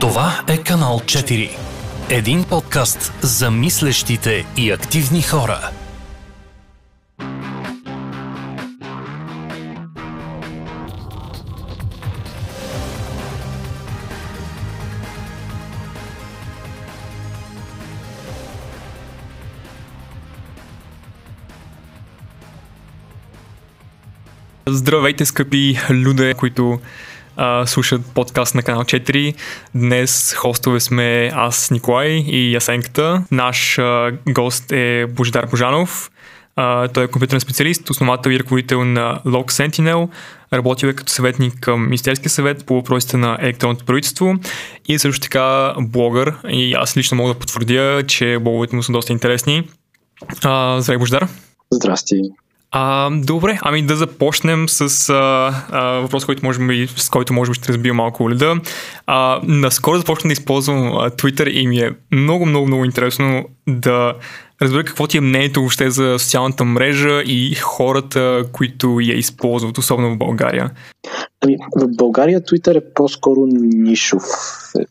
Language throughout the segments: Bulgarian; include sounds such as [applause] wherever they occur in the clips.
Това е канал 4. Един подкаст за мислещите и активни хора. Здравейте, скъпи люде, които слушат подкаст на канал 4. Днес хостове сме аз, Николай и Ясенката. Наш а, гост е Божидар Божанов. А, той е компютърен специалист, основател и ръководител на Log Sentinel. Работил е като съветник към Министерския съвет по въпросите на електронното правителство и е също така блогър. И аз лично мога да потвърдя, че блоговете му са доста интересни. А, здравей, Божидар! Здрасти! А, добре, ами да започнем с а, а, въпрос, който може с който може ще разбия малко леда. А, наскоро започнах да използвам а, Twitter и ми е много, много, много интересно да разбера какво ти е мнението въобще за социалната мрежа и хората, които я използват, особено в България. Ами, в България Twitter е по-скоро нишов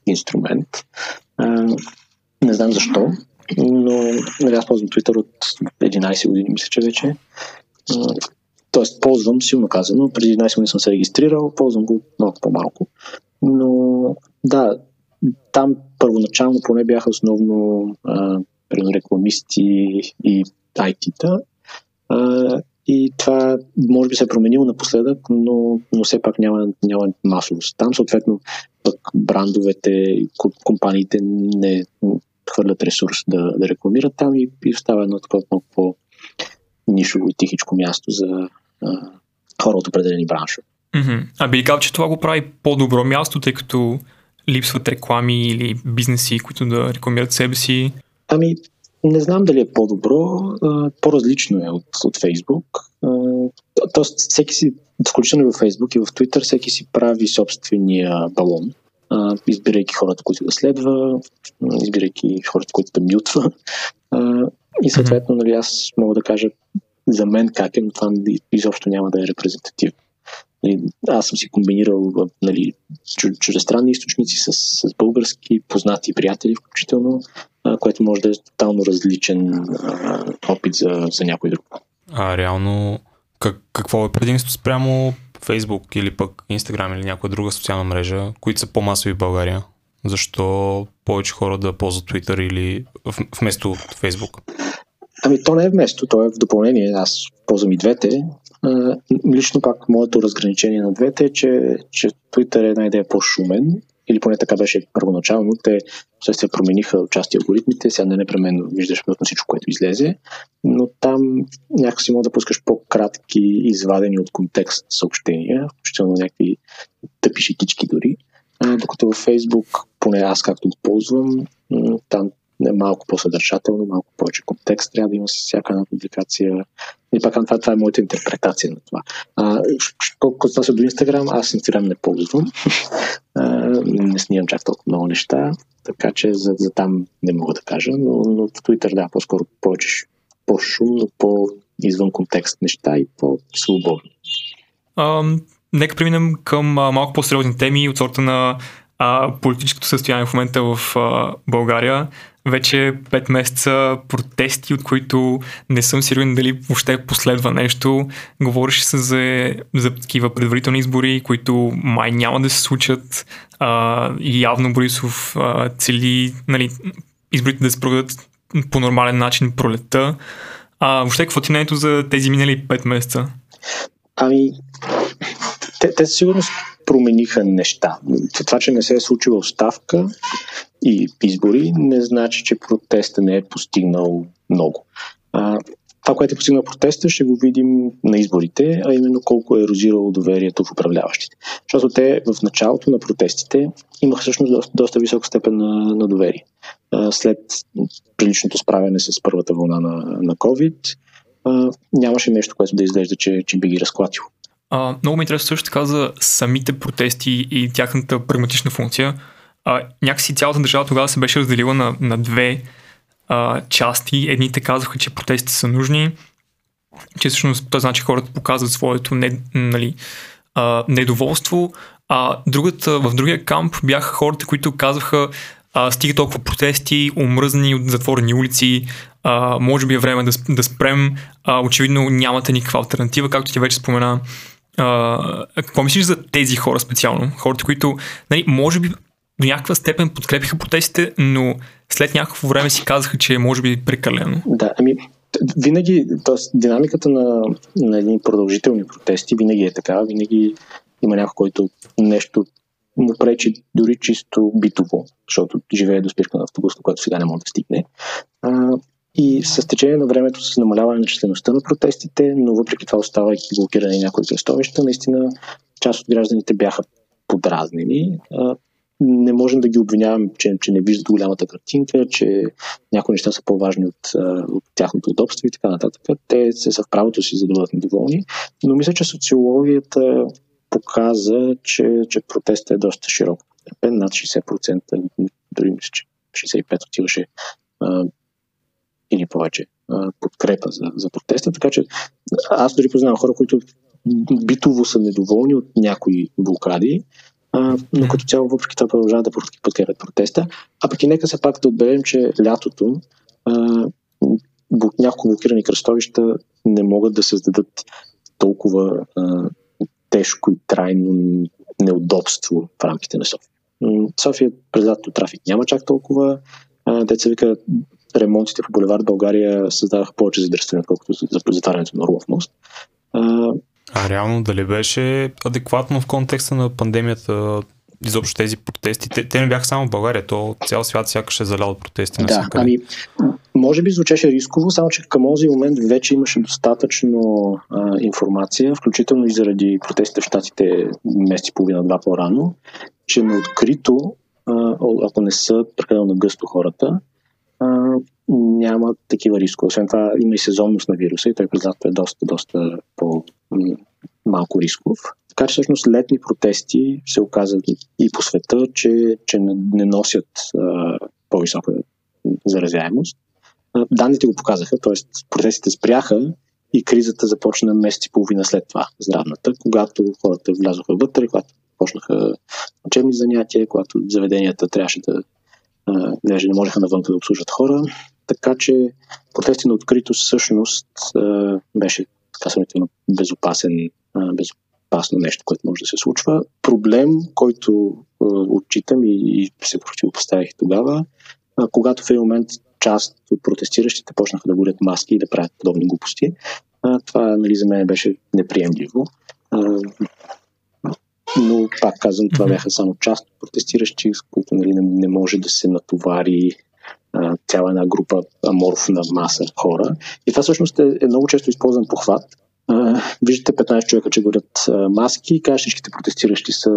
инструмент. А, не знам защо, но нали, аз ползвам Twitter от 11 години, мисля, че вече. Тоест, ползвам, силно казано, преди 11 години съм се регистрирал, ползвам го малко по-малко. Но да, там първоначално поне бяха основно а, рекламисти и IT-та. А, и това може би се е променило напоследък, но, но все пак няма, няма масовост. Там съответно пък брандовете, компаниите не хвърлят ресурс да, да рекламират там и, и става едно такова по нишово и тихичко място за а, хора от определени браншове. Mm-hmm. А би казал, че това го прави по-добро място, тъй като липсват реклами или бизнеси, които да рекламират себе си? Ами, не знам дали е по-добро, а, по-различно е от, от Фейсбук. тоест, всеки си, включително и в Фейсбук и в Твитър, всеки си прави собствения балон, а, избирайки хората, които да следва, избирайки хората, които да мютва. И съответно, нали, аз мога да кажа за мен как е, но това изобщо няма да е репрезентативно. Нали, аз съм си комбинирал нали, чуждестранни източници с, с български познати приятели, включително, а, което може да е тотално различен а, опит за, за някой друг. А реално, как, какво е предимство спрямо Facebook или пък Instagram или някоя друга социална мрежа, които са по-масови в България? Защо повече хора да ползват Twitter или вместо Facebook? Ами то не е вместо, то е в допълнение. Аз ползвам и двете. Лично пак моето разграничение на двете е, че, че Twitter е една идея по-шумен, или поне така беше първоначално. Те се промениха части алгоритмите, сега не непременно виждаш на всичко, което излезе, но там някакси може да пускаш по-кратки, извадени от контекст съобщения, включително някакви тъпи шикички дори. Докато във Facebook, поне аз както го ползвам, там малко по-съдържателно, малко повече контекст трябва да има с всяка една публикация. И пак това, това е моята интерпретация на това. А, колкото се до Инстаграм, аз Инстаграм не ползвам. а, не снимам чак толкова много неща, така че за, за там не мога да кажа, но, но в Twitter да, по-скоро повече по-шумно, по-извън контекст неща и по-свободно. Um, нека преминем към а, малко по-сериозни теми от сорта на а, политическото състояние в момента в а, България вече 5 месеца протести, от които не съм сигурен дали въобще последва нещо. Говореше се за, за такива предварителни избори, които май няма да се случат. А, явно Борисов а, цели нали, изборите да се проведат по нормален начин пролетта. А въобще какво ти мнението за тези минали 5 месеца? Ами, те, те сигурно промениха неща. Това, че не се е случила ставка и избори, не значи, че протеста не е постигнал много. А, това, което е постигнал протеста, ще го видим на изборите, а именно колко е ерозирало доверието в управляващите. Защото те в началото на протестите имаха всъщност доста, доста висока степен на, на доверие. А, след приличното справяне с първата вълна на, на COVID, а, нямаше нещо, което да изглежда, че, че би ги разклатило. А, много ми интересува също така за самите протести и тяхната прагматична функция. А, някакси цялата държава тогава се беше разделила на, на две а, части. Едните казаха, че протестите са нужни, че всъщност това значи хората показват своето не, нали, а, недоволство, А другата, в другия камп бяха хората, които казваха а, стига толкова протести, умръзни от затворени улици, а, може би е време да, да спрем, а, очевидно нямате никаква альтернатива, както ти вече спомена. А, какво мислиш за тези хора специално? Хората, които, нали, може би до някаква степен подкрепиха протестите, но след някакво време си казаха, че е може би прекалено. Да, ами винаги, т.е. динамиката на, на едни продължителни протести винаги е така, винаги има някой, който нещо му пречи дори чисто битово, защото живее до спирка на автобус, който сега не може да стигне. А, и с течение на времето, с намаляване на числеността на протестите, но въпреки това оставайки блокирани някои кръстовища, наистина част от гражданите бяха подразнени. Не можем да ги обвиняваме, че, че не виждат голямата картинка, че някои неща са по-важни от, от тяхното удобство и така нататък. Те се са в правото си за да бъдат недоволни, но мисля, че социологията показа, че, че протестът е доста подкрепен, над 60%, дори мисля, че 65% отиваше или повече подкрепа за, за протеста. Така че аз дори познавам хора, които битово са недоволни от някои блокади, а, но като цяло въпреки това продължават да подкрепят протеста. А пък и нека се пак да отбележим, че лятото а, няколко блокирани кръстовища не могат да създадат толкова а, тежко и трайно неудобство в рамките на София. София през лятото трафик няма чак толкова. Деца вика, ремонтите по булевард България създадаха повече задръстване, отколкото за затварянето на Орлов мост. А, а реално дали беше адекватно в контекста на пандемията изобщо тези протести? Те, те не бяха само в България, то цял свят сякаш е залял от протести. Да, ами, може би звучеше рисково, само че към този момент вече имаше достатъчно а, информация, включително и заради протестите в Штатите месец и половина-два по-рано, че на открито, а, ако не са прекалено гъсто хората, няма такива рискове. Освен това има и сезонност на вируса и той през е доста, доста по-малко рисков. Така че всъщност летни протести се оказат и по света, че, че не носят а, по-висока заразяемост. А, данните го показаха, т.е. протестите спряха и кризата започна месец и половина след това, здравната, когато хората влязоха вътре, когато почнаха учебни занятия, когато заведенията трябваше да даже не можеха навън да обслужват хора. Така че протести на открито всъщност беше така сравнително безопасен, безопасно нещо, което може да се случва. Проблем, който отчитам и, и се противопоставих тогава, когато в един момент част от протестиращите почнаха да горят маски и да правят подобни глупости. Това нали, за мен беше неприемливо. Но пак казвам, това бяха само част от протестиращи, с които нали, не, не може да се натовари а, цяла една група аморфна маса хора. И това всъщност е, е много често използван похват. А, виждате 15 човека, че горят маски и кажа, всичките протестиращи са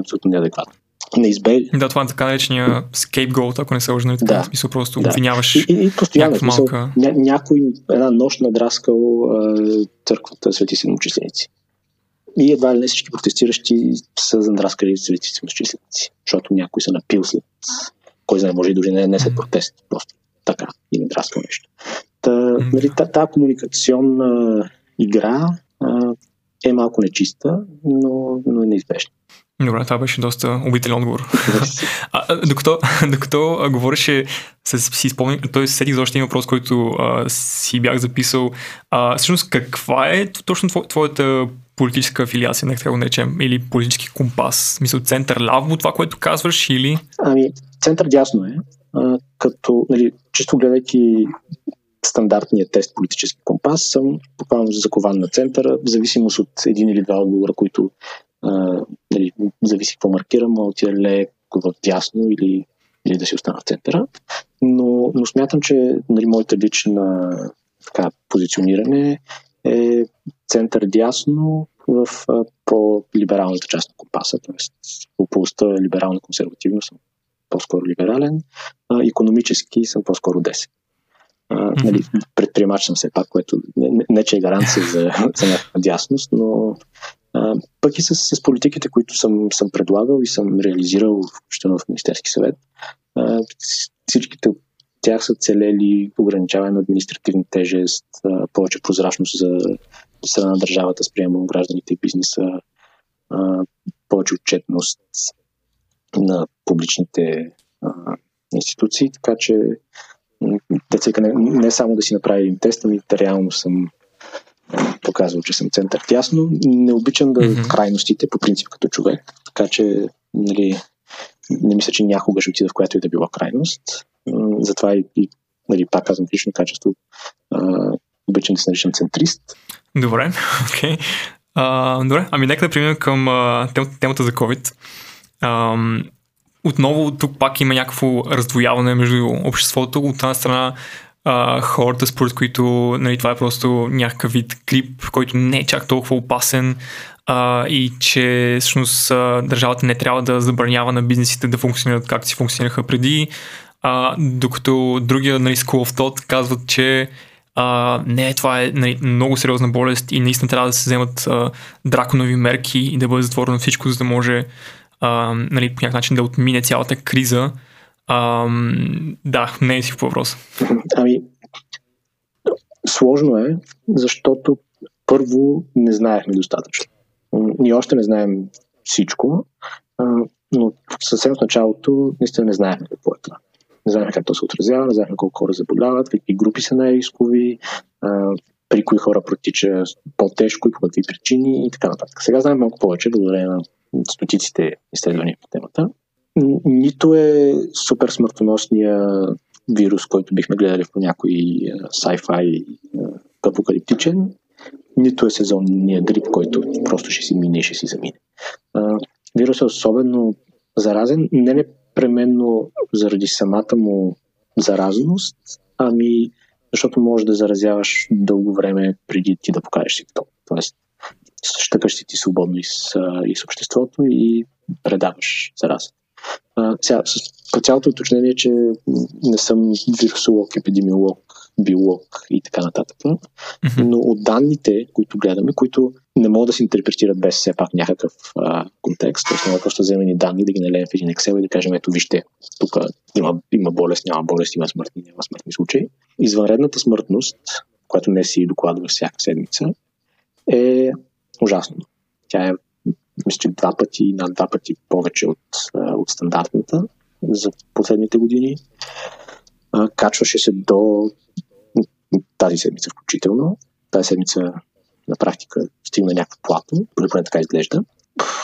абсолютно неадекватни. Неизбежни. Да, това е така наречения scapegoat, ако не се лъжа, нали да, смисъл просто да. обвиняваш и, и, и постоянно, малка... ня, някой една нощ надраскал а, църквата Свети Седмочисленици. И едва ли не всички протестиращи са задраскали свети Седмочисленици, защото някой са напил след кой знае, може и дори не, не след протест, просто така и не драскал нещо. Та, нали, та, та комуникационна игра а, е малко нечиста, но, но е неизбежна. Добре, това беше доста убителен отговор. [laughs] а, докато, докато говореше, се, си спомням, той сетих за още един въпрос, който а, си бях записал. А, всъщност, каква е точно твоята политическа афилиация, нека така го наречем, или политически компас? Мисля, център ляво, това, което казваш, или? Ами, център дясно е, като, нали, чисто гледайки стандартния тест политически компас, съм буквално закован на центъра, в зависимост от един или два отговора, които нали, зависи какво маркирам, а отида в дясно или, или да си остана в центъра. Но, но смятам, че нали, моята лична така, позициониране е център дясно в а, по-либералната част на компаса, т.е. по полуста либерално-консервативно съм по-скоро либерален, а, економически съм по-скоро десен. Uh, нали, предприемач съм все пак, което не, не че е гаранция за, за някаква дясност, но а, пък и с, с политиките, които съм, съм предлагал и съм реализирал, включително в Министерски съвет, а, всичките тях са целели ограничаване на административна тежест, повече прозрачност за страна на държавата спрямо гражданите и бизнеса, повече отчетност на публичните институции, така че деца, не, не само да си направи един тест, ами да реално съм показвал, че съм център тясно. Не обичам да mm-hmm. крайностите, по принцип като човек, така че нали, не мисля, че някога ще отида в която и да било крайност. Затова и, и нали, пак казвам в лично качество, а, обичам да се наричам центрист. Добре, [laughs] окей. Okay. Uh, добре, ами нека да преминем към uh, темата, темата за COVID. Uh, отново тук пак има някакво раздвояване между обществото. От една страна uh, хората, според които нали, това е просто някакъв вид грип, който не е чак толкова опасен uh, и че всъщност държавата не трябва да забранява на бизнесите да функционират както си функционираха преди. Uh, докато другия нали, School of Thought казват, че а, не, това е нали, много сериозна болест и наистина трябва да се вземат а, драконови мерки и да бъде затворено всичко, за да може а, нали, по някакъв начин да отмине цялата криза. А, да, не е си в въпрос. Ами, сложно е, защото първо не знаехме достатъчно. Ние още не знаем всичко, но съвсем в началото наистина не знаехме какво е това не знаем как то се отразява, не знаем колко хора заболяват, какви групи са най-рискови, при кои хора протича по-тежко и по какви причини и така нататък. Сега знаем малко повече, благодарение на стотиците изследвания по темата. Нито е супер смъртоносния вирус, който бихме гледали в някой sci-fi апокалиптичен, нито е сезонния грип, който просто ще си мине и ще си замине. Вирусът е особено заразен, не непременно заради самата му заразност, ами защото може да заразяваш дълго време преди ти да покажеш симптом. Тоест, щъкаш си ти свободно из, из обществото и предаваш зараза. по цялото уточнение, че не съм вирусолог, епидемиолог, биолог и така нататък. Но от данните, които гледаме, които не могат да се интерпретират без все пак някакъв а, контекст, т.е. не просто вземем данни, да ги налеем в един Excel и да кажем, ето вижте, тук има, има болест, няма болест, има смъртни, няма смъртни случаи. Извънредната смъртност, която не си докладва всяка седмица, е ужасно. Тя е, мисля, че два пъти, над два пъти повече от, от стандартната за последните години. Качваше се до тази седмица включително. Тази седмица на практика стигна някакво плато, поне така изглежда.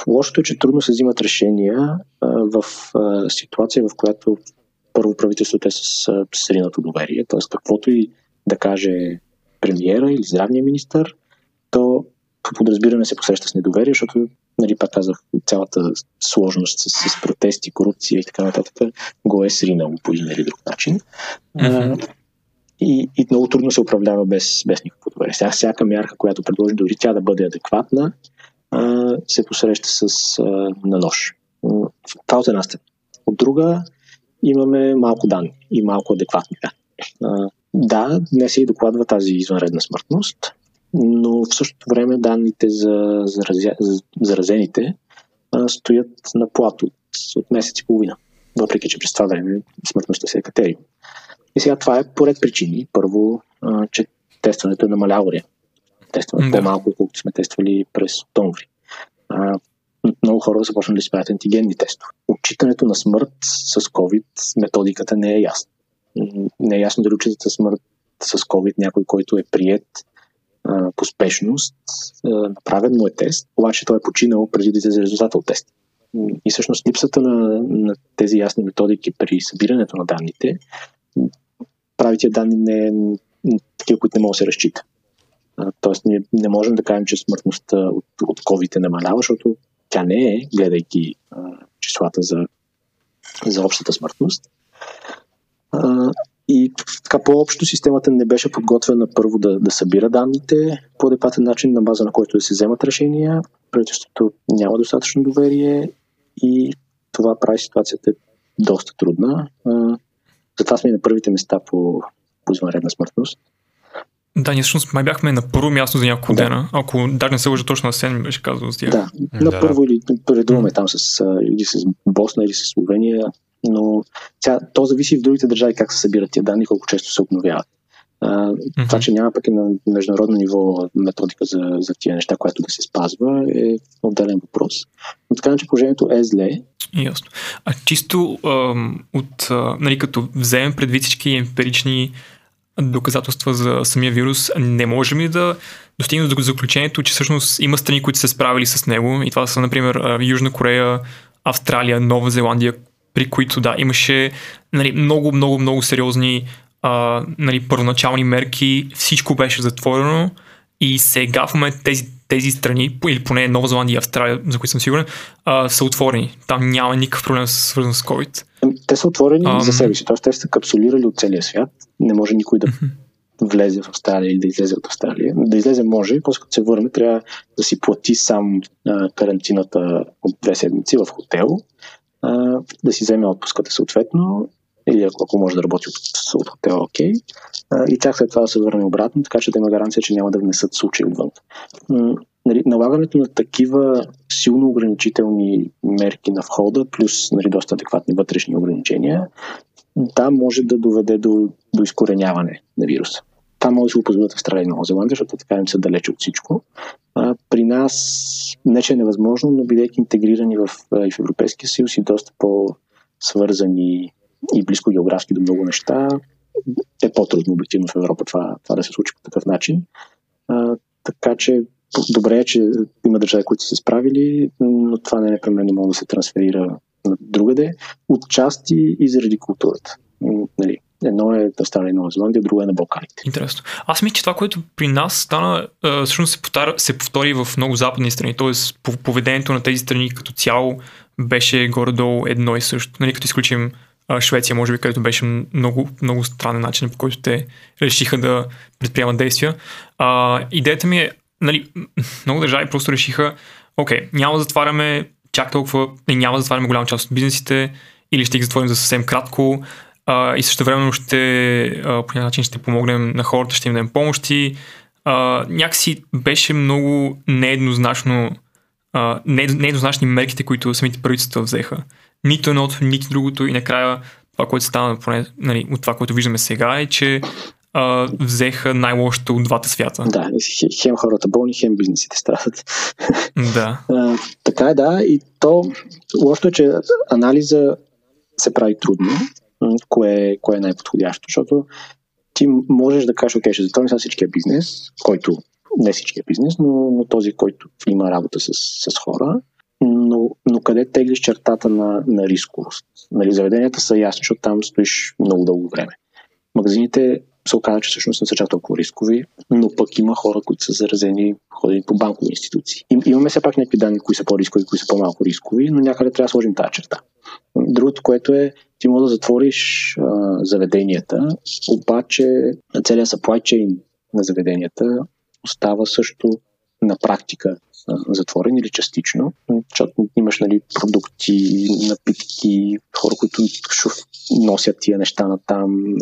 Лошото е, че трудно се взимат решения а, в а, ситуация, в която първо правителството е с сринато доверие, т.е. каквото и да каже премиера или здравния министр, то по подразбиране се посреща с недоверие, защото, нали, пак казах, цялата сложност с, с протести, корупция и така нататък го е сринало по един или друг начин. Mm-hmm и, и много трудно се управлява без, без никакво доверие. Сега всяка мярка, която предложи, дори тя да бъде адекватна, а, се посреща с а, на нож. Това от една страна. От друга имаме малко данни и малко адекватни данни. Да, днес се и докладва тази извънредна смъртност, но в същото време данните за, заразените а, стоят на плат от, от месец и половина. Въпреки, че през това време смъртността се е катерила. И сега това е поред причини. Първо, а, че тестването е намаляло. Тестваме да. по-малко, колкото сме тествали през октомври. А, много хора започнали да си правят антигенни тестове. Отчитането на смърт с COVID методиката не е ясна. Не е ясно дали отчитате смърт с COVID някой, който е прият а, по спешност, а, направен му е тест, обаче той е починал преди да излезе резултата от теста. И всъщност липсата на, на тези ясни методики при събирането на данните прави тия данни не, такива, които не могат да се разчита. Тоест, ние не можем да кажем, че смъртността от, от COVID е намалява, защото тя не е, гледайки а, числата за, за общата смъртност. А, и така по-общо системата не беше подготвена първо да, да събира данните по адекватен начин, на база на който да се вземат решения. Правителството няма достатъчно доверие и това прави ситуацията доста трудна. Затова сме на първите места по, по извънредна смъртност. Да, ние всъщност май бяхме на първо място за няколко да. дена. Ако даже не се лъжа точно на 7, беше казал с тях. Да, на да. първо или предуваме там с, или с Босна или с Словения, но тя, то зависи в другите държави как се събират тия данни, колко често се обновяват. Mm-hmm. Това, че няма пък и на международно ниво методика за, за тия неща, която да се спазва, е отделен въпрос. Но така, че положението е зле. Ясно. А чисто ам, от, а, нали, като вземем предвид всички емпирични доказателства за самия вирус, не можем ли да достигнем до заключението, че всъщност има страни, които се справили с него и това са, например, Южна Корея, Австралия, Нова Зеландия, при които, да, имаше нали, много, много, много сериозни а, нали, първоначални мерки, всичко беше затворено и сега в момента тези, тези страни, или поне Нова Зеландия и Австралия, за които съм сигурен, а, са отворени. Там няма никакъв проблем свързан с COVID. Те са отворени um... за себе си, т.е. те са капсулирали от целия свят. Не може никой да влезе в Австралия или да излезе от Австралия. Да излезе може, после като се върне, трябва да си плати сам а, карантината от две седмици в хотел, а, да си вземе отпуската съответно, или ако, може да работи от, от окей. И чак след това да се върне обратно, така че да има гаранция, че няма да внесат случаи отвън. Нали, налагането на такива силно ограничителни мерки на входа, плюс нали, доста адекватни вътрешни ограничения, да, може да доведе до, до изкореняване на вируса. Там може да се го позволят Австралия и Нова Зеландия, защото така им са далече от всичко. А, при нас не, че е невъзможно, но бидейки интегрирани в, в Европейския съюз и доста по-свързани и близко географски до много неща, е по-трудно обективно в Европа това, това да се случи по такъв начин. А, така че добре е, че има държави, които са се справили, но това не е непременно може да се трансферира на другаде, отчасти и заради културата. Нали, Едно е да стане Нова Зеландия, друго е на Балканите. Интересно. Аз мисля, че това, което при нас стана, всъщност се, повтаря, се повтори в много западни страни. Тоест, поведението на тези страни като цяло беше горе-долу едно и също. Нали, като изключим Швеция, може би, където беше много, много странен начин, по който те решиха да предприемат действия. А, идеята ми е, нали, много държави просто решиха, окей, няма да затваряме чак толкова, не, няма да затваряме голяма част от бизнесите, или ще ги затворим за съвсем кратко, а, и също времено ще, а, по някакъв начин ще помогнем на хората, ще им дадем помощи. А, някакси беше много нееднозначно, а, нееднозначни мерките, които самите правителства взеха нито едното, нито другото и накрая това, което стана поне, нали, от това, което виждаме сега е, че а, взеха най-лошото от двата свята. Да, хем хората болни, хем бизнесите страдат. [laughs] Да. А, така е, да. И то, лошото е, че анализа се прави трудно, кое, кое е най-подходящо, защото ти можеш да кажеш, окей, ще затворим сега всичкия бизнес, който не всичкия бизнес, но, но този, който има работа с, с хора, но, но къде теглиш чертата на, на рисковост? Нали, заведенията са ясни, защото там стоиш много дълго време. Магазините се оказа, че всъщност не са чак толкова рискови, но пък има хора, които са заразени, ходени по банкови институции. И, имаме все пак някакви данни, кои са по-рискови, кои са по-малко рискови, но някъде трябва да сложим тази черта. Другото, което е, ти може да затвориш а, заведенията, обаче целият supply chain на заведенията остава също на практика затворен или частично, защото имаш нали, продукти, напитки, хора, които носят тия неща на там,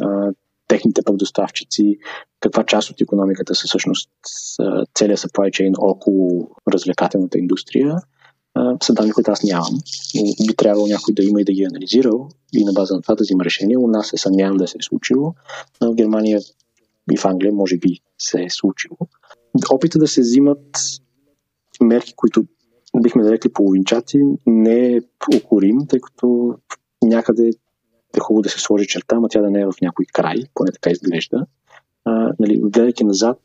техните пък доставчици, каква част от економиката са всъщност целият supply chain около развлекателната индустрия, са данни, които аз нямам. Би трябвало някой да има и да ги е анализирал и на база на това да взима решение. У нас се съмнявам да се е случило. В Германия и в Англия може би се е случило. Опита да се взимат мерки, които бихме нарекли половинчати, не е укорим, тъй като някъде е хубаво да се сложи черта, ама тя да не е в някой край, поне така изглежда. А, нали, гледайки назад,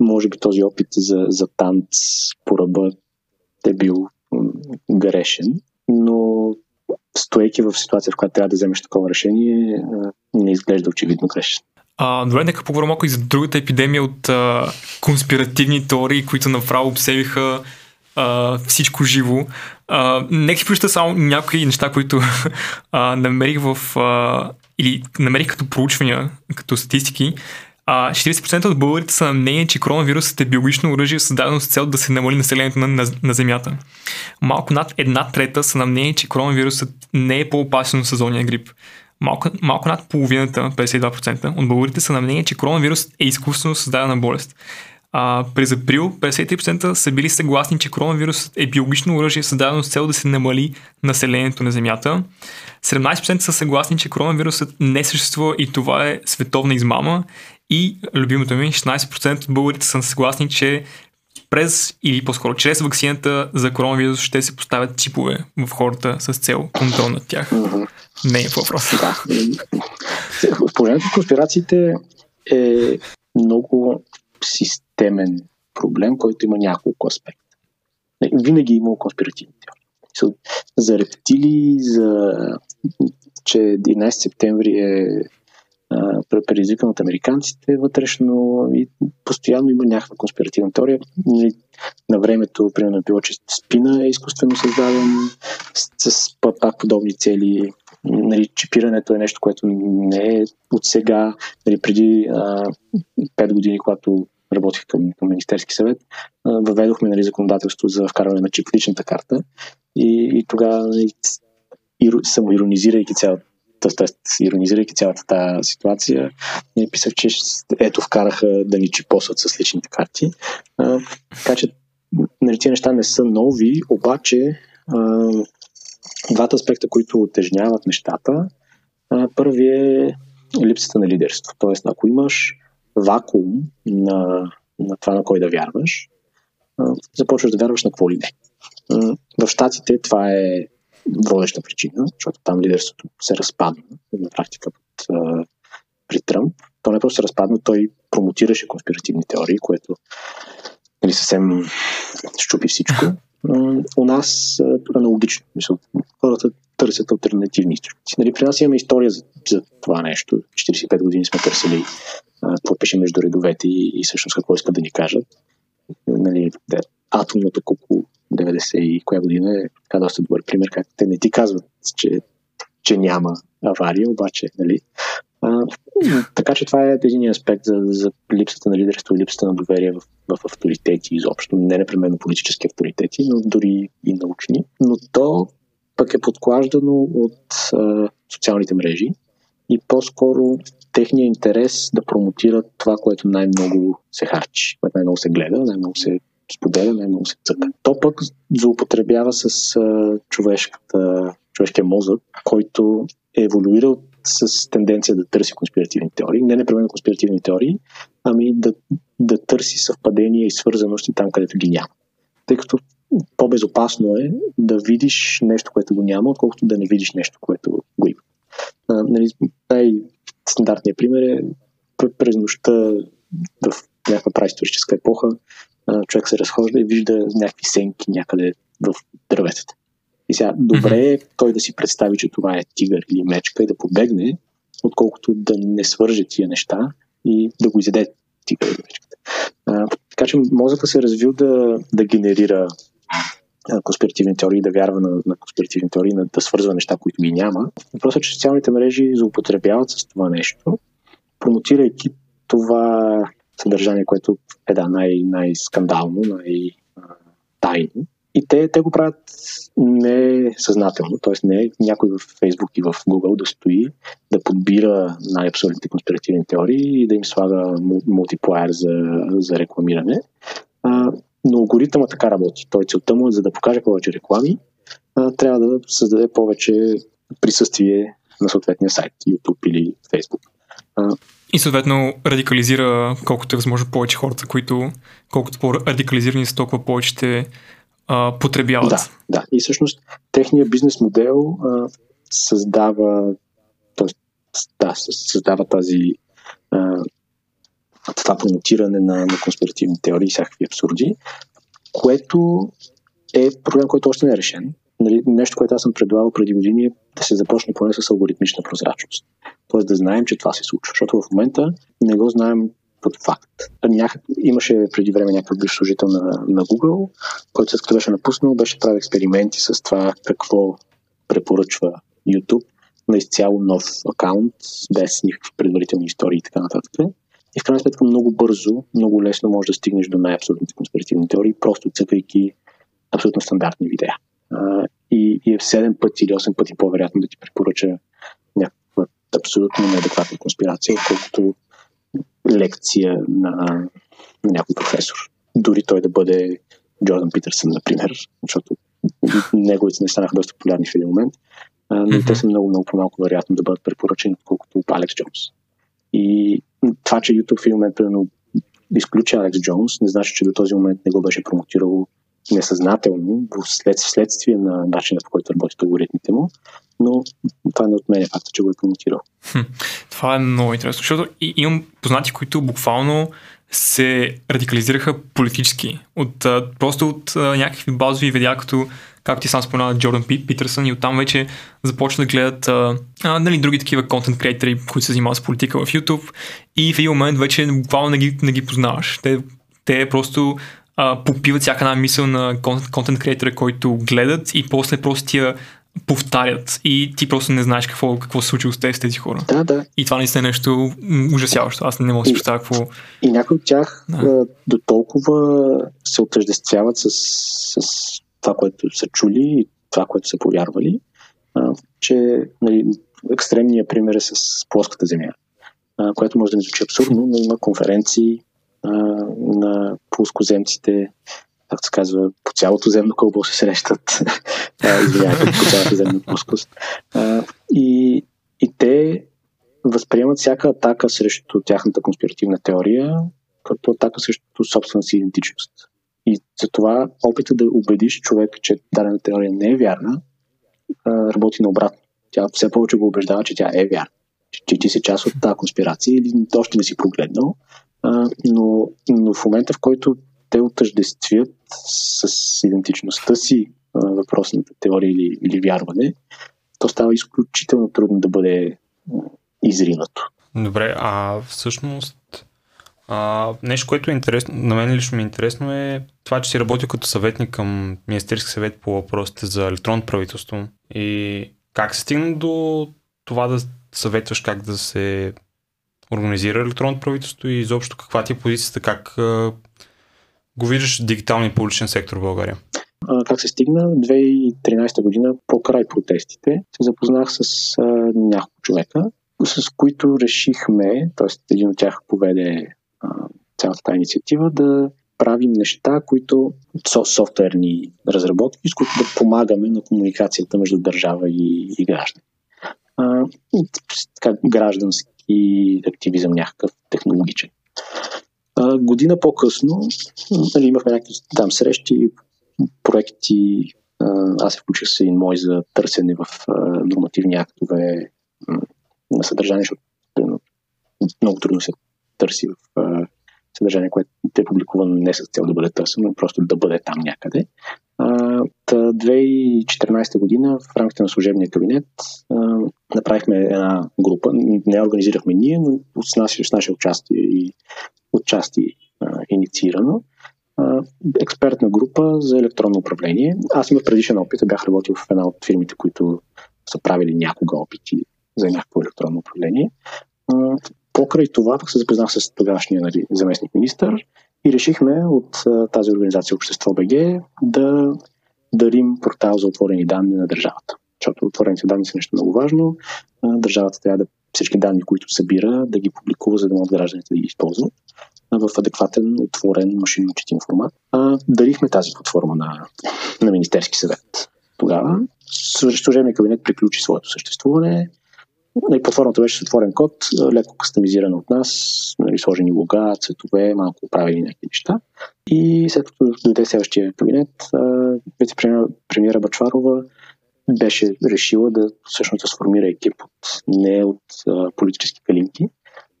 може би този опит за, за танц по ръба е бил грешен, но стоейки в ситуация, в която трябва да вземеш такова решение, не изглежда очевидно грешен. А, добре, нека поговорим малко и за другата епидемия от а, конспиративни теории, които направо обсебиха а, всичко живо. А, нека си само някои неща, които [laughs] а, намерих в... А, или намерих като проучвания, като статистики. А, 40% от българите са на мнение, че коронавирусът е биологично оръжие, създадено с цел да се намали населението на, на, на Земята. Малко над една трета са на мнение, че коронавирусът не е по-опасен от сезонния грип. Малко, малко над половината, 52% от българите са на мнение, че коронавирус е изкуствено създадена болест. А, през април 53% са били съгласни, че коронавирусът е биологично оръжие, създадено с цел да се намали населението на Земята. 17% са съгласни, че коронавирусът не съществува и това е световна измама. И любимото ми, 16% от българите са съгласни, че през или по-скоро чрез вакцината за коронавирус ще се поставят чипове в хората с цел контрол над тях. Не е въпрос. Да. Погледнато в конспирациите е много системен проблем, който има няколко аспекта. Винаги е имало конспиративни теории. За рептили, за че 11 септември е предизвикан от американците вътрешно и постоянно има някаква конспиративна теория. Нали, на времето, примерно, било, че спина е изкуствено създаден с, с пак подобни цели. Нали, чипирането е нещо, което не е от сега. Нали, преди а, 5 години, когато работих към, към Министерски съвет, а, въведохме нали, законодателство за вкарване на чип личната карта и, и тогава нали, самоиронизирайки цялата т.е. иронизирайки цялата тази ситуация, ние писах, че ето вкараха да ни чипосват с личните карти. А, така че нали, тези неща не са нови, обаче а, двата аспекта, които отежняват нещата, а, първи е липсата на лидерство. Тоест, ако имаш вакуум на, на това, на кой да вярваш, а, започваш да вярваш на какво ли не. В Штатите това е водеща причина, защото там лидерството се разпадна на практика под, а, при Тръмп. То не просто се разпадна, той промотираше конспиративни теории, което нали, съвсем щупи всичко. У нас аналогично. Мисъл, хората търсят альтернативни източници. Нали, при нас имаме история за, за това нещо. 45 години сме търсили какво пише между редовете и, и всъщност какво искат да ни кажат. Нали, атомното колко 90 и коя година е така доста добър пример, как те не ти казват, че, че няма авария, обаче, нали? А, така че това е един аспект за, за липсата на лидерство и липсата на доверие в, в авторитети изобщо. Не непременно политически авторитети, но дори и научни. Но то пък е подклаждано от а, социалните мрежи и по-скоро техния интерес да промотират това, което най-много се харчи, което най-много се гледа, най-много се споделя, най-много се цъка. То пък злоупотребява с а, човешката, човешкия мозък, който е еволюирал с тенденция да търси конспиративни теории. Не непременно конспиративни теории, ами да, да търси съвпадения и свързаности там, където ги няма. Тъй като по-безопасно е да видиш нещо, което го няма, отколкото да не видиш нещо, което го има. А, нали, най-стандартният пример е през нощта в някаква праисторическа епоха човек се разхожда и вижда някакви сенки някъде в дърветата. И сега, добре е той да си представи, че това е тигър или мечка и да побегне, отколкото да не свърже тия неща и да го изеде тигър или мечката. А, така че мозъка се е развил да, да генерира конспиративни теории, да вярва на, на конспиративни теории, на, да свързва неща, които ги няма. Въпросът е, че социалните мрежи злоупотребяват с това нещо, промотирайки това съдържание, което е да, най- най-скандално, най-тайно. И те, те го правят несъзнателно, т.е. не някой в Facebook и в Google да стои, да подбира най-абсолютните конспиративни теории и да им слага мултиплеер за, за рекламиране. А, но алгоритъма така работи. Той целта му е, за да покаже повече реклами, а, трябва да създаде повече присъствие на съответния сайт, YouTube или Facebook. И съответно радикализира колкото е възможно повече хората, които колкото по-радикализирани са, толкова повече ще а, потребяват. Да, да. И всъщност техният бизнес модел а, създава т.е. да, създава тази а, това промотиране на, на конспиративни теории и всякакви абсурди, което е проблем, който още не е решен. Нали, нещо, което аз съм предлагал преди години е да се започне поне с алгоритмична прозрачност. Тоест да знаем, че това се случва. Защото в момента не го знаем като факт. Някак, имаше преди време някакъв бивш служител на, на Google, който след като беше напуснал, беше правил експерименти с това какво препоръчва YouTube на изцяло нов акаунт, без никакви предварителни истории и така нататък. И в крайна сметка много бързо, много лесно можеш да стигнеш до най-абсолютните конспиративни теории, просто цъкайки абсолютно стандартни видеа. И, и е 7 пъти или 8 пъти по-вероятно да ти препоръча абсолютно неадекватна конспирация, отколкото лекция на на някой професор. Дори той да бъде Джордан Питърсън, например, защото неговите не станаха доста популярни в един момент, но mm-hmm. те са много, много по-малко вероятно да бъдат препоръчени, отколкото Алекс Джонс. И това, че YouTube в един момент, примерно, изключи Алекс Джонс, не значи, че до този момент не го беше промотирало несъзнателно, след, следствие на начина по който работят алгоритмите му, но това не отменя факта, че го е промотирал. Хм, това е много интересно, защото имам познати, които буквално се радикализираха политически. От, просто от някакви базови видеа, като както ти сам спомена, Джордан Пит, Питърсън и оттам вече започна да гледат а, а, нали, други такива контент креатори, които се занимават с политика в YouTube и в един момент вече буквално не ги, не ги познаваш. Те, те просто а, попиват всяка една мисъл на контент креатора, който гледат и после просто тия повтарят и ти просто не знаеш какво, какво се случило с тези, с тези хора. Да, да. И това наистина е нещо ужасяващо. Аз не мога да си представя какво... И някои от тях да. до толкова се отъждествяват с, с това, което са чули и това, което са повярвали, а, че нали, екстремният пример е с плоската земя, а, което може да не звучи абсурдно, но има конференции а, на плоскоземците, както се казва, по цялото земно кълбо се срещат. [laughs] Извинявайте, по цялата земна плоскост. А, и, и те възприемат всяка атака срещу тяхната конспиративна теория като атака срещу собствената си идентичност. И затова опита да убедиш човек, че дадена теория не е вярна, работи наобратно. Тя все повече го убеждава, че тя е вярна. Че, ти си част от тази конспирация или още не си прогледнал. но, но в момента, в който те отъждествят с идентичността си въпросната теория или, или вярване, то става изключително трудно да бъде изринато. Добре, а всъщност а, нещо, което е интересно, на мен лично ми е интересно е това, че си работил като съветник към Министерски съвет по въпросите за електронно правителство и как се стигна до това да съветваш как да се организира електронното правителство и изобщо каква ти е позицията, как го виждаш дигиталния публичен сектор в България? Как се стигна? 2013 година, по край протестите, се запознах с няколко човека, с които решихме, т.е. един от тях поведе цялата тази инициатива да правим неща, които са софтуерни разработки, с които да помагаме на комуникацията между държава и, и граждани. А, така, граждански активизъм някакъв технологичен. А, година по-късно нали, имахме някакви там срещи, проекти. А, аз се включих с един мой за търсене в а, нормативни актове на съдържание, защото много трудно се търси в а, съдържание, което е публикувано не с цел да бъде търсено, но просто да бъде там някъде. А, 2014 година в рамките на служебния кабинет направихме една група, не организирахме ние, но с наше, с наше участие и отчасти инициирано. Експертна група за електронно управление. Аз имах предишен опит, бях работил в една от фирмите, които са правили някога опити за някакво електронно управление. Покрай това пък се запознах с тогавашния нали, заместник министър и решихме от тази организация Общество БГ да дарим портал за отворени данни на държавата. Защото отворените данни са нещо много важно. Държавата трябва да всички данни, които събира, да ги публикува, за да могат гражданите да ги използват в адекватен, отворен, машинно четим формат. дарихме тази платформа на, на Министерски съвет. Тогава служебният кабинет приключи своето съществуване. Нали, платформата беше с отворен код, леко кастомизирана от нас, нали, сложени лога, цветове, малко правили някакви неща. И след като дойде следващия кабинет, вице-премьера Бачварова беше решила да всъщност да сформира екип от, не от а, политически калинки,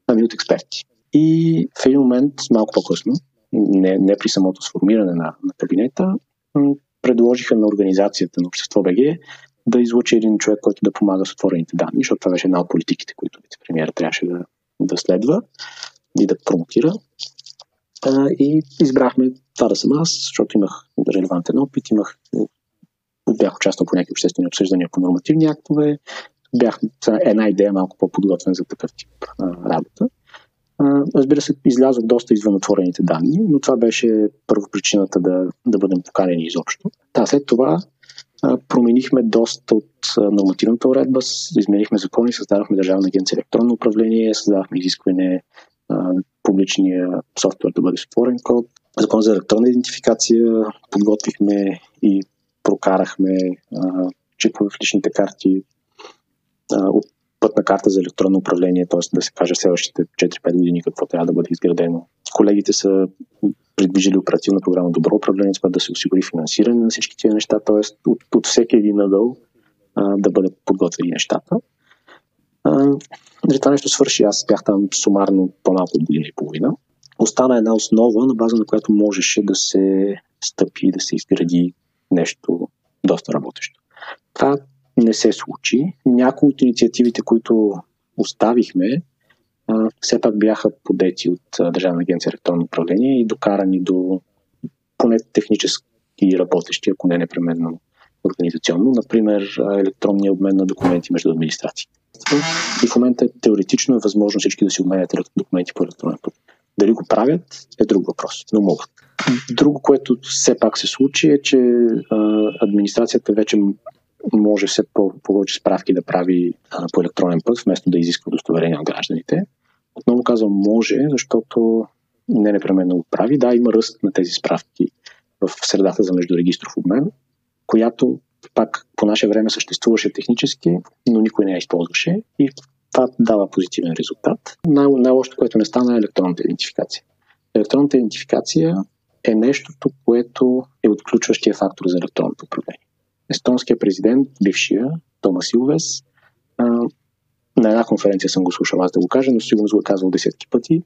ами от експерти. И в един момент, малко по-късно, не, не при самото сформиране на, на кабинета, предложиха на организацията на Общество БГ да излучи един човек, който да помага с отворените данни, защото това беше една от политиките, които вице-премьера трябваше да, да следва и да промотира. А, и избрахме това да съм аз, защото имах релевантен опит, имах, бях участвал по някакви обществени обсъждания по нормативни актове, бях една идея малко по-подготвен за такъв тип а, работа. Разбира се, излязох доста извън отворените данни, но това беше първо причината да, да бъдем поканени изобщо. Та, след това променихме доста от нормативната уредба, изменихме закони, създадохме Държавна агенция електронно управление, създадохме изискване публичния софтуер да бъде с отворен код. Закон за електронна идентификация подготвихме и прокарахме а, чипове в личните карти а, пътна карта за електронно управление, т.е. да се каже следващите 4-5 години какво трябва да бъде изградено. Колегите са придвижили оперативна програма Добро управление, с да се осигури финансиране на всички тези неща, т.е. От, от всеки един ъгъл да бъдат подготвени нещата. А, нали, това нещо свърши, аз бях там сумарно по-малко от година и половина. Остана една основа, на база на която можеше да се стъпи да се изгради нещо доста работещо. Това не се случи. Някои от инициативите, които оставихме, все пак бяха подети от Държавна агенция електронно управление и докарани до поне технически работещи, ако не непременно организационно, например електронния обмен на документи между администрации. И в момента теоретично е възможно всички да си обменят документи по електронен път. Дали го правят е друг въпрос, но могат. Друго, което все пак се случи е, че администрацията вече може все повече справки да прави по електронен път, вместо да изисква удостоверение от гражданите. Отново казвам може, защото не непременно го прави. Да, има ръст на тези справки в средата за междурегистров обмен, която пак по наше време съществуваше технически, но никой не я използваше и това дава позитивен резултат. Най- най-лошото, което не стана е електронната идентификация. Електронната идентификация е нещото, което е отключващия фактор за електронното управление. Естонския президент, бившия Томас Илвес, на една конференция съм го слушал аз да го кажа, но сигурно го е казвал десетки пъти,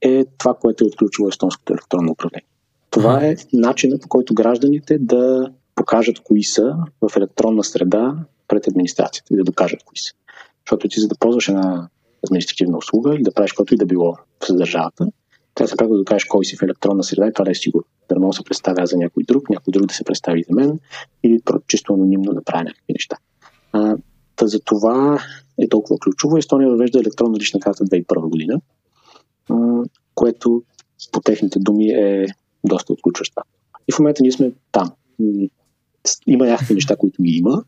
е това, което е отключило естонското електронно управление. Това е начинът по който гражданите да покажат кои са в електронна среда пред администрацията и да докажат кои са. Защото ти за да ползваш една административна услуга или да правиш каквото и да било в държавата, трябва да да докажеш кой си в електронна среда и това да е сигурно. Да не мога да се представя за някой друг, някой друг да се представи за мен или чисто анонимно да правя някакви неща. А, та за това е толкова ключово. Естония въвежда електронна лична карта 2001 година, което по техните думи е доста отключваща. И в момента ние сме там. Има някакви неща, които ги има,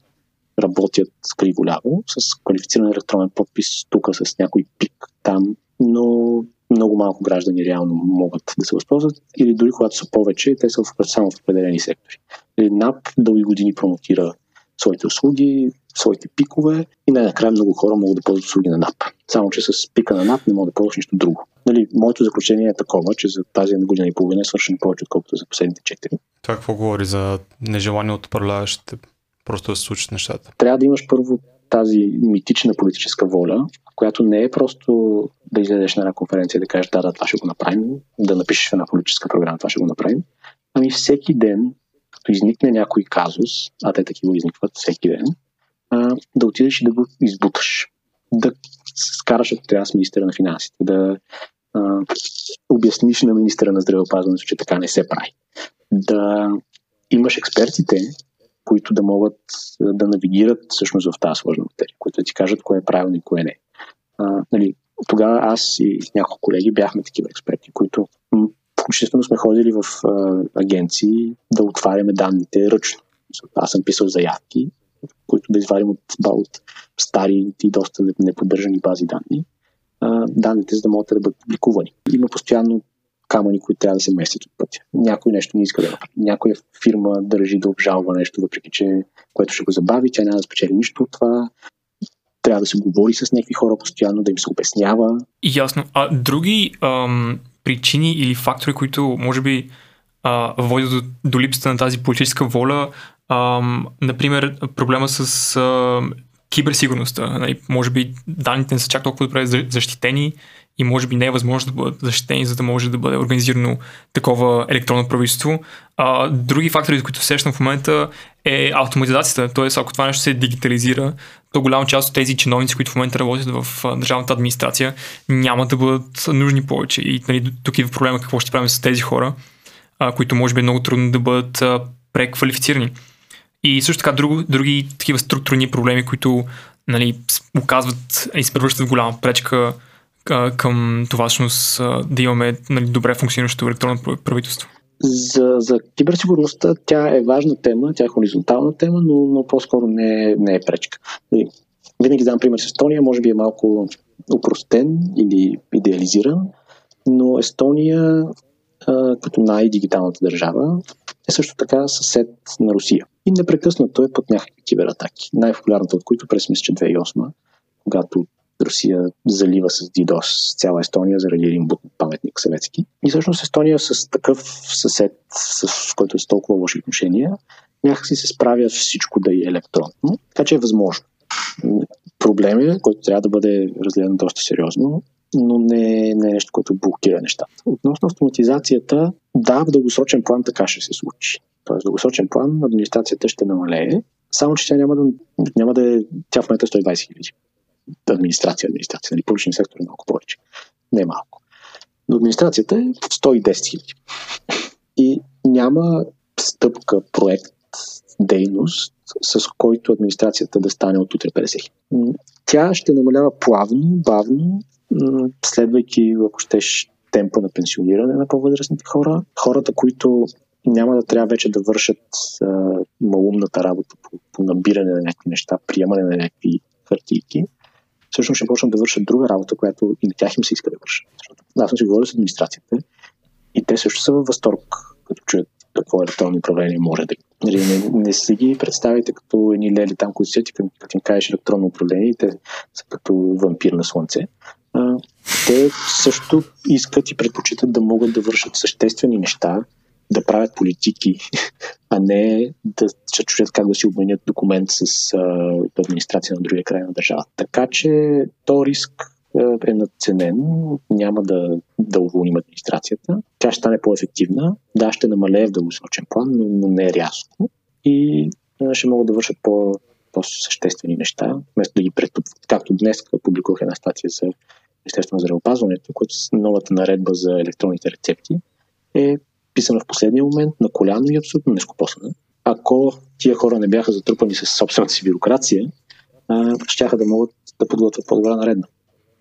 работят криво-ляво, с квалифициран електронен подпис, тук с някой пик там, но много малко граждани реално могат да се възползват или дори когато са повече, те са само в определени сектори. НАП дълги години промотира своите услуги, своите пикове и най-накрая много хора могат да ползват услуги на НАП. Само, че с пика на НАП не могат да ползваш нищо друго. Нали, моето заключение е такова, че за тази една година и половина е свършено повече, отколкото за последните четири. Това какво говори за нежелание от управляващите? Просто да се случат нещата. Трябва да имаш първо тази митична политическа воля, която не е просто да излезеш на една конференция и да кажеш да, да, това ще го направим, да напишеш една политическа програма, това ще го направим. Ами всеки ден, като изникне някой казус, а те такива изникват всеки ден, а, да отидеш и да го избуташ. Да скараш, ако трябва с министра на финансите, да а, обясниш на министра на здравеопазването, че така не се прави. Да имаш експертите, които да могат да навигират всъщност в тази сложна материя, които да ти кажат кое е правилно и кое не. А, нали, тогава аз и няколко колеги бяхме такива експерти, които включително сме ходили в а, агенции да отваряме данните ръчно. Аз съм писал заявки, които да извадим от, от стари и доста неподдържани бази данни, данните, за да могат да бъдат публикувани. Има постоянно камъни, които трябва да се местят от пътя. Някой нещо не иска да направи. Някоя фирма държи да обжалва нещо, въпреки че което ще го забави, тя няма да спечели нищо от това. Трябва да се говори с някакви хора постоянно, да им се обяснява. Ясно. А други ам, причини или фактори, които може би а, водят до, до липсата на тази политическа воля, например, проблема с а, киберсигурността. Нали, може би данните не са чак толкова добре защитени и може би не е възможно да бъдат защитени, за да може да бъде организирано такова електронно правителство. А, други фактори, за които сещам в момента е автоматизацията. Тоест, ако това нещо се дигитализира, то голяма част от тези чиновници, които в момента работят в държавната администрация, няма да бъдат нужни повече. И нали, тук идва проблема какво ще правим с тези хора, а, които може би е много трудно да бъдат а, преквалифицирани. И също така друг, други такива структурни проблеми, които нали, оказват и се превръщат в голяма пречка към това всъщност да имаме нали, добре функциониращо електронно правителство? За, за киберсигурността тя е важна тема, тя е хоризонтална тема, но, но по-скоро не, не е пречка. Винаги дам пример с Естония, може би е малко упростен или идеализиран, но Естония, като най-дигиталната държава, е също така съсед на Русия. И непрекъснато е под някакви кибератаки. Най-популярната от които през месец 2008, когато Русия залива с DDoS цяла Естония заради един паметник съветски. И всъщност Естония с такъв съсед, с който е с толкова лоши отношения, някакси се справя всичко да е електронно, така че е възможно. Проблем е, който трябва да бъде разгледан доста сериозно, но не, не е нещо, което блокира нещата. Относно автоматизацията, да, в дългосрочен план така ще се случи. Тоест, в дългосрочен план администрацията ще намалее, само че тя няма да, няма да е, тя в момента е 120 хиляди. Администрация, администрация, нали, публичен сектор е малко повече. Не е малко. Но администрацията е 110 хиляди. И няма стъпка, проект, дейност, с който администрацията да стане от утре 50 Тя ще намалява плавно, бавно, следвайки, ако щеш, темпа на пенсиониране на по-възрастните хора. Хората, които няма да трябва вече да вършат а, малумната работа по, по набиране на някакви неща, приемане на някакви хартийки, всъщност ще почнат да вършат друга работа, която и на тях им се иска да вършат. аз съм си говорил с администрацията и те също са във възторг, като чуят какво електронно управление може да Нали, не, не си ги представите като едни лели там, които седят, като, като им кажеш електронно управление и те са като вампир на слънце. А, те също искат и предпочитат да могат да вършат съществени неща, да правят политики, [laughs] а не да се чуят как да си обменят документ с а, администрация на другия край на държавата. Така че то риск е надценен, няма да, да уволним администрацията. Тя ще стане по-ефективна, да, ще намалее в дългосрочен план, но, но не е рязко. И ще могат да вършат по, по-съществени неща, вместо да ги претупват. Както днес публикувах една статия за Министерството на здравеопазването, което с новата наредба за електронните рецепти е писана в последния момент, на коляно и абсолютно нескопосана. Ако тия хора не бяха затрупани с собствената си бюрокрация, ще да могат да подготвят по-добра наредба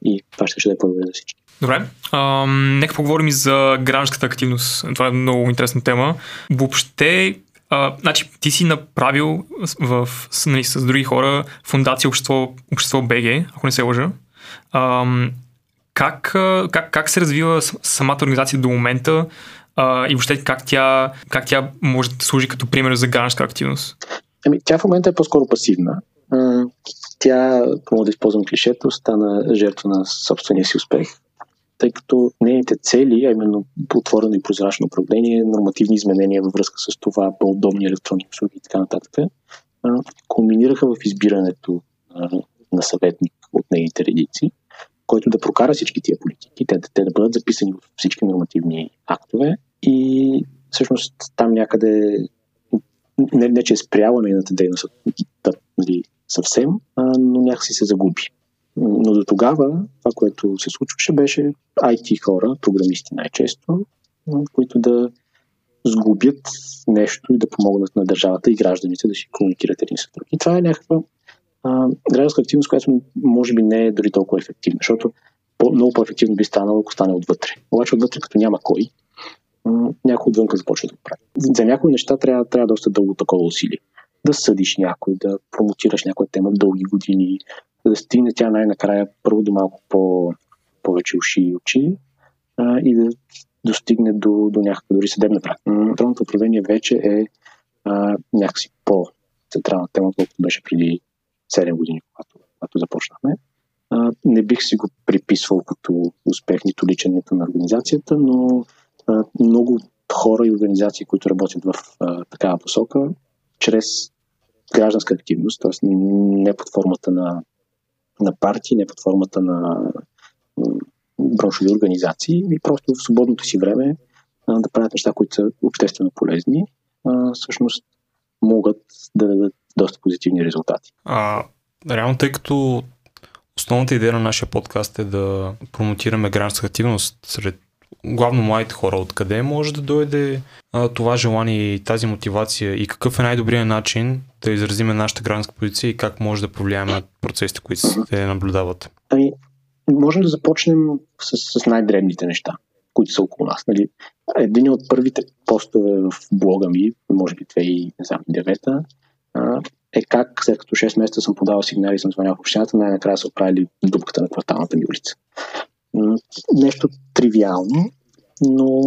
и това ще, ще да е по-добре за всички. Добре. А, нека поговорим и за гражданската активност. Това е много интересна тема. Въобще, а, значи, ти си направил в, нали, с други хора фундация Общество, Общество БГ, ако не се лъжа. А, как, как, как се развива самата организация до момента а, и въобще как тя, как тя може да служи като пример за гражданска активност? Ами, тя в момента е по-скоро пасивна тя, мога да използвам клишето, стана жертва на собствения си успех, тъй като нейните цели, а именно отворено и прозрачно управление, нормативни изменения във връзка с това, по-удобни електронни услуги и така нататък, кулминираха в избирането на съветник от нейните редици, който да прокара всички тия политики, те, те да бъдат записани в всички нормативни актове и всъщност там някъде не, не че е спряла нейната дейност да, нали, съвсем, но някакси се загуби. Но до тогава това, което се случваше, беше IT хора, програмисти най-често, които да сгубят нещо и да помогнат на държавата и гражданите да си комуникират един с друг. И това е някаква а, гражданска активност, която може би не е дори толкова ефективна, защото по- много по-ефективно би станало, ако стане отвътре. Обаче отвътре, като няма кой, някой отвънка започва да го прави. За някои неща трябва, трябва доста дълго такова усилие да съдиш някой, да промотираш някоя тема дълги години, да стигне тя най-накрая първо до малко по, повече уши и очи а, и да достигне до, до някаква дори съдебна практика. Електронното управление вече е а, някакси по-централна тема, колкото беше преди 7 години, когато, когато започнахме. А, не бих си го приписвал като успех нито личен, на организацията, но а, много хора и организации, които работят в а, такава посока, чрез гражданска активност, т.е. не под формата на, на партии, не под формата на браншови организации и просто в свободното си време а, да правят неща, които са обществено полезни, а, всъщност могат да дадат доста позитивни резултати. А, реално, тъй като основната идея на нашия подкаст е да промотираме гражданска активност сред главно младите хора, откъде може да дойде а, това желание и тази мотивация и какъв е най-добрият начин да изразиме нашата гражданска позиция и как може да повлияем на процесите, които се наблюдават? Ами, можем да започнем с, с най-дребните неща, които са около нас. Нали? Един от първите постове в блога ми, може би 2009 е как след като 6 месеца съм подавал сигнали и съм звънял в общината, най-накрая са оправили дупката на кварталната ми улица. Нещо тривиално, но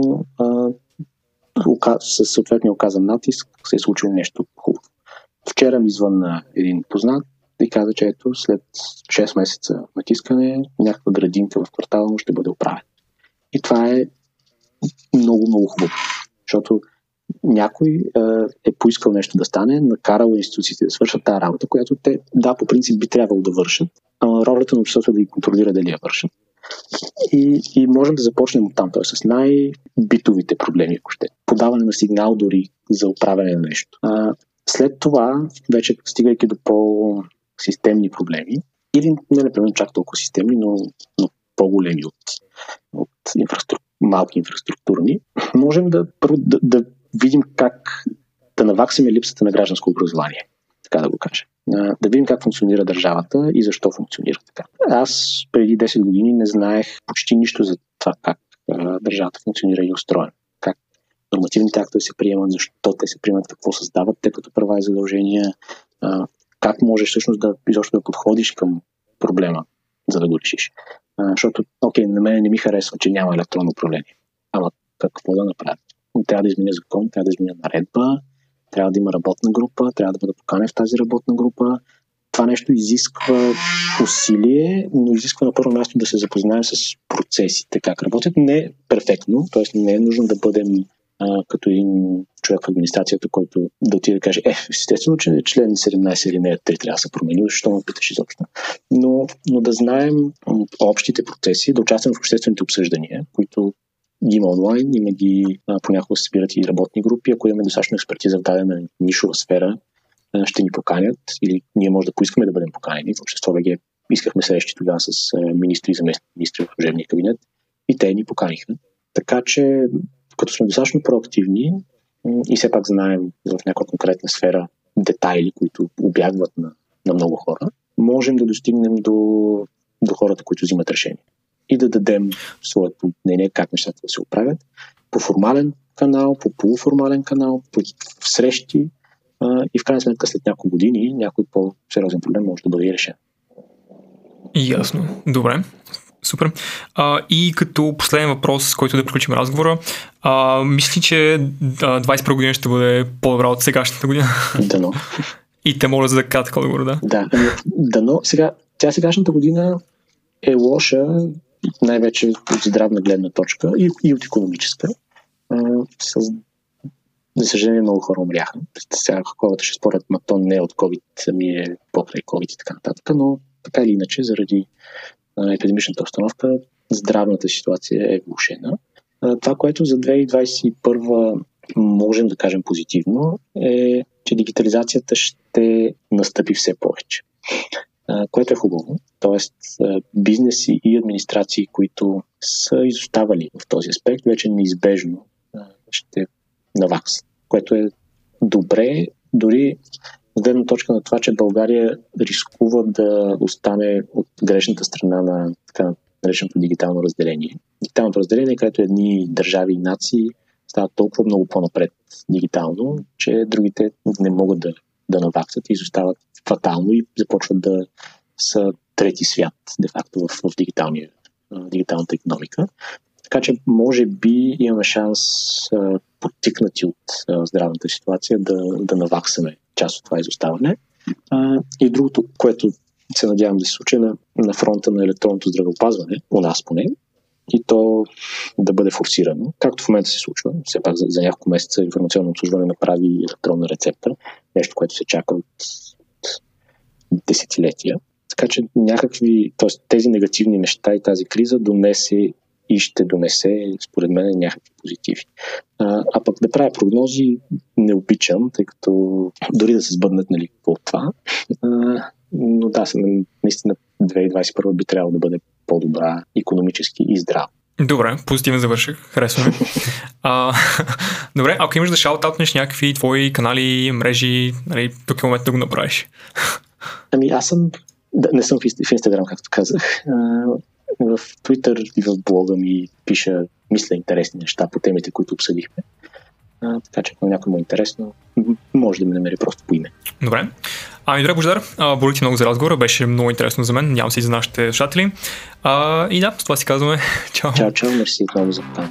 със съответния оказан натиск се е случило нещо хубаво. Вчера ми звънна един познат и каза, че ето след 6 месеца натискане някаква градинка в квартала му ще бъде оправена. И това е много, много хубаво, защото някой е поискал нещо да стане, накарал институциите да свършат тази работа, която те, да, по принцип би трябвало да вършат, а ролята на обществото е да ги контролира дали я вършат. И, и можем да започнем от там, т.е. с най-битовите проблеми, ако ще. Подаване на сигнал дори за оправяне на нещо. А, след това, вече стигайки до по-системни проблеми, или не непременно чак толкова системни, но, но по-големи от, от инфраструк... малки инфраструктурни, можем да, да, да видим как да наваксаме липсата на гражданско образование, така да го кажа. Да видим как функционира държавата и защо функционира така. Аз преди 10 години не знаех почти нищо за това как държавата функционира и е устроена. Как нормативните актове се приемат, защо те се приемат, какво създават те като права и задължения, как можеш всъщност да изобщо да подходиш към проблема, за да го решиш. Защото, окей, на мен не ми харесва, че няма електронно управление. Ама какво да направя? трябва да изменя закон, трябва да изменя наредба, трябва да има работна група, трябва да бъда поканен в тази работна група. Това нещо изисква усилие, но изисква на първо място да се запознаем с процесите, как работят. Не перфектно, т.е. не е нужно да бъдем а, като един човек в администрацията, който да отиде да каже, е, естествено, че член 17 или не 3 трябва да се промени, защо ме питаш изобщо. Но, но да знаем общите процеси, да участваме в обществените обсъждания, които ги има онлайн, има ги понякога се събират и работни групи. Ако имаме достатъчно експертиза в дадена нишова сфера, ще ни поканят или ние може да поискаме да бъдем поканени. В общество ВГ искахме срещи тогава с министри и заместни министри в служебния кабинет и те ни поканиха. Така че, като сме достатъчно проактивни и все пак знаем в някаква конкретна сфера детайли, които обягват на, на много хора, можем да достигнем до, до хората, които взимат решения и да дадем своето мнение как нещата да се оправят по формален канал, по полуформален канал, по срещи а, и в крайна сметка след няколко години някой по-сериозен проблем може да бъде решен. Ясно. Добре. Супер. А, и като последен въпрос, с който да приключим разговора, а, мисли, че 21 година ще бъде по-добра от сегашната година? Дано. [laughs] И те моля за да кратко отговор, да? Да. Дано. Сега, тя сегашната година е лоша най-вече от здравна гледна точка и, и от економическа. С, за съжаление, много хора умряха. Сега хората ще спорят, ма то не е от COVID, ами е покрай COVID и така нататък, но така или иначе, заради епидемичната обстановка, здравната ситуация е влушена. Това, което за 2021 можем да кажем позитивно, е, че дигитализацията ще настъпи все повече което е хубаво. Тоест, бизнеси и администрации, които са изоставали в този аспект, вече неизбежно ще наваксат, което е добре, дори от гледна точка на това, че България рискува да остане от грешната страна на така нареченото дигитално разделение. Дигиталното разделение, където едни държави и нации стават толкова много по-напред дигитално, че другите не могат да, да наваксат и изостават фатално и започват да са трети свят, де-факто, в, в дигиталния, дигиталната економика. Така че, може би, имаме шанс, подтикнати от здравната ситуация, да, да наваксаме част от това изоставане. И другото, което се надявам да се случи на, на фронта на електронното здравеопазване, у нас поне, и то да бъде форсирано, както в момента се случва. Все пак за, за няколко месеца информационно обслужване направи електронна рецепта, нещо, което се чака от десетилетия. Така че някакви, т.е. тези негативни неща и тази криза донесе и ще донесе, според мен, някакви позитиви. А, а пък да правя прогнози не обичам, тъй като дори да се сбъднат нали, по това. А, но да, наистина 2021 би трябвало да бъде по-добра економически и здрава. Добре, позитивно завърших, харесва ми. [laughs] а, [laughs] добре, ако имаш да шаутаутнеш някакви твои канали, мрежи, нали, тук е момент да го направиш. [laughs] Ами аз съм, да, не съм в, Инстаграм, както казах. В Twitter и в блога ми пиша, мисля, интересни неща по темите, които обсъдихме. А, така че ако някой му е интересно, може да ме намери просто по име. Добре. Ами добре, Бождар, благодаря ти много за разговора, беше много интересно за мен, надявам се и за нашите слушатели. А, и да, с това си казваме [laughs] чао. Чао, чао, мерси много за това.